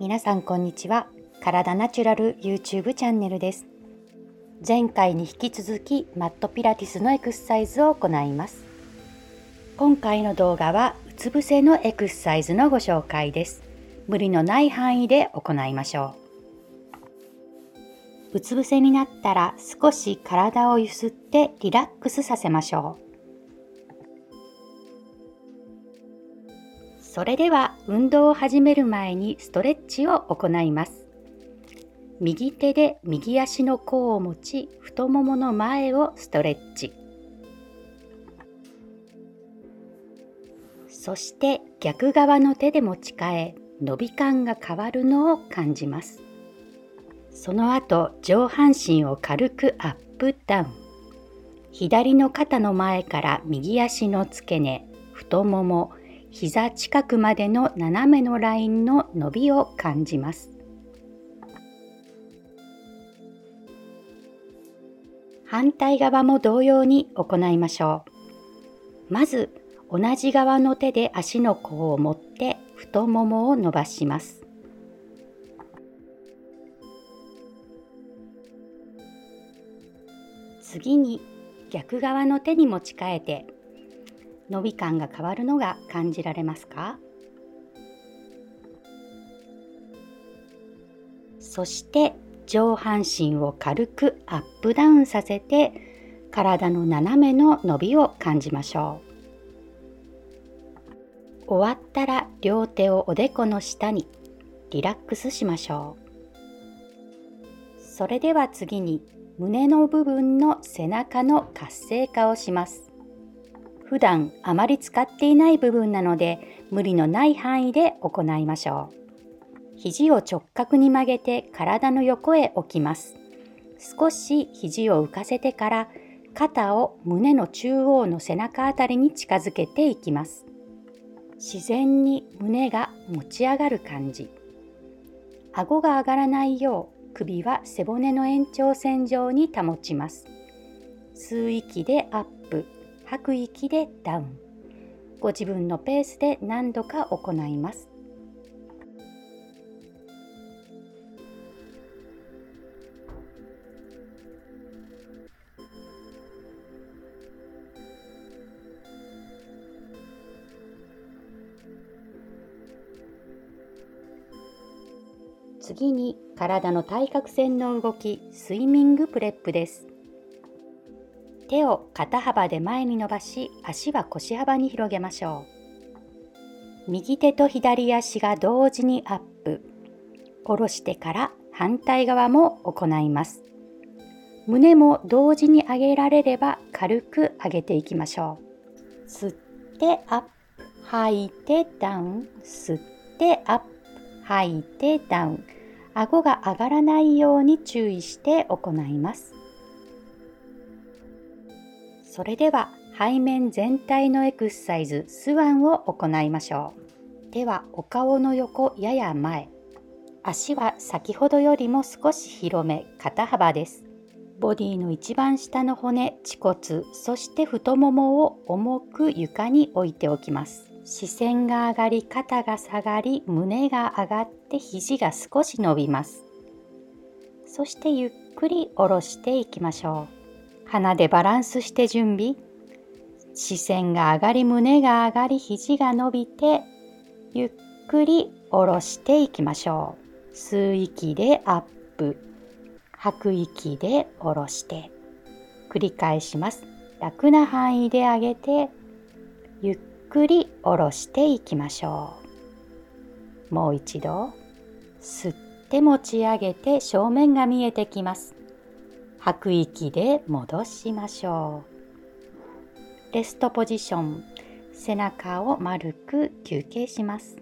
皆さんこんにちは。体ナチュラル YouTube チャンネルです。前回に引き続きマットピラティスのエクササイズを行います。今回の動画はうつ伏せのエクササイズのご紹介です。無理のない範囲で行いましょう。うつ伏せになったら少し体をゆすってリラックスさせましょう。それでは運動を始める前にストレッチを行います。右手で右足の甲を持ち太ももの前をストレッチ。そして逆側の手で持ち替え伸び感が変わるのを感じます。その後上半身を軽くアップダウン。左の肩の前から右足の付け根、太もも、膝近くまでの斜めのラインの伸びを感じます。反対側も同様に行いましょう。まず同じ側の手で足の甲を持って太ももを伸ばします。次に逆側の手に持ち替えて伸び感が変わるのが感じられますか？そして上半身を軽くアップダウンさせて体の斜めの伸びを感じましょう。終わったら両手をおでこの下にリラックスしましょう。それでは次に胸の部分の背中の活性化をします。普段あまり使っていない部分なので無理のない範囲で行いましょう。肘を直角に曲げて体の横へ置きます。少し肘を浮かせてから肩を胸の中央の背中あたりに近づけていきます。自然に胸が持ち上がる感じ。顎が上がらないよう首は背骨の延長線上に保ちます。吸う息でアップ。吐く息でダウン。ご自分のペースで何度か行います。次に体の対角線の動きスイミングプレップです。手を肩幅で前に伸ばし足は腰幅に広げましょう。右手と左足が同時にアップ。下ろしてから反対側も行います。胸も同時に上げられれば軽く上げていきましょう。吸ってアップ。吐いてダウン。吸ってアップ。吐いてダウン。顎が上がらないように注意して行います。それでは背面全体のエクササイズスワンを行いましょう。手はお顔の横やや前。足は先ほどよりも少し広め、肩幅です。ボディの一番下の骨、恥骨、そして太ももを重く床に置いておきます。視線が上がり、肩が下がり、胸が上がって肘が少し伸びます。そしてゆっくり下ろしていきましょう。鼻でバランスして準備。視線が上がり胸が上がり肘が伸びてゆっくり下ろしていきましょう。吸う息でアップ。吐く息で下ろして。繰り返します。楽な範囲で上げてゆっくり下ろしていきましょう。もう一度。吸って持ち上げて正面が見えてきます。吐く息で戻しましょう。レストポジション、背中を丸く休憩します。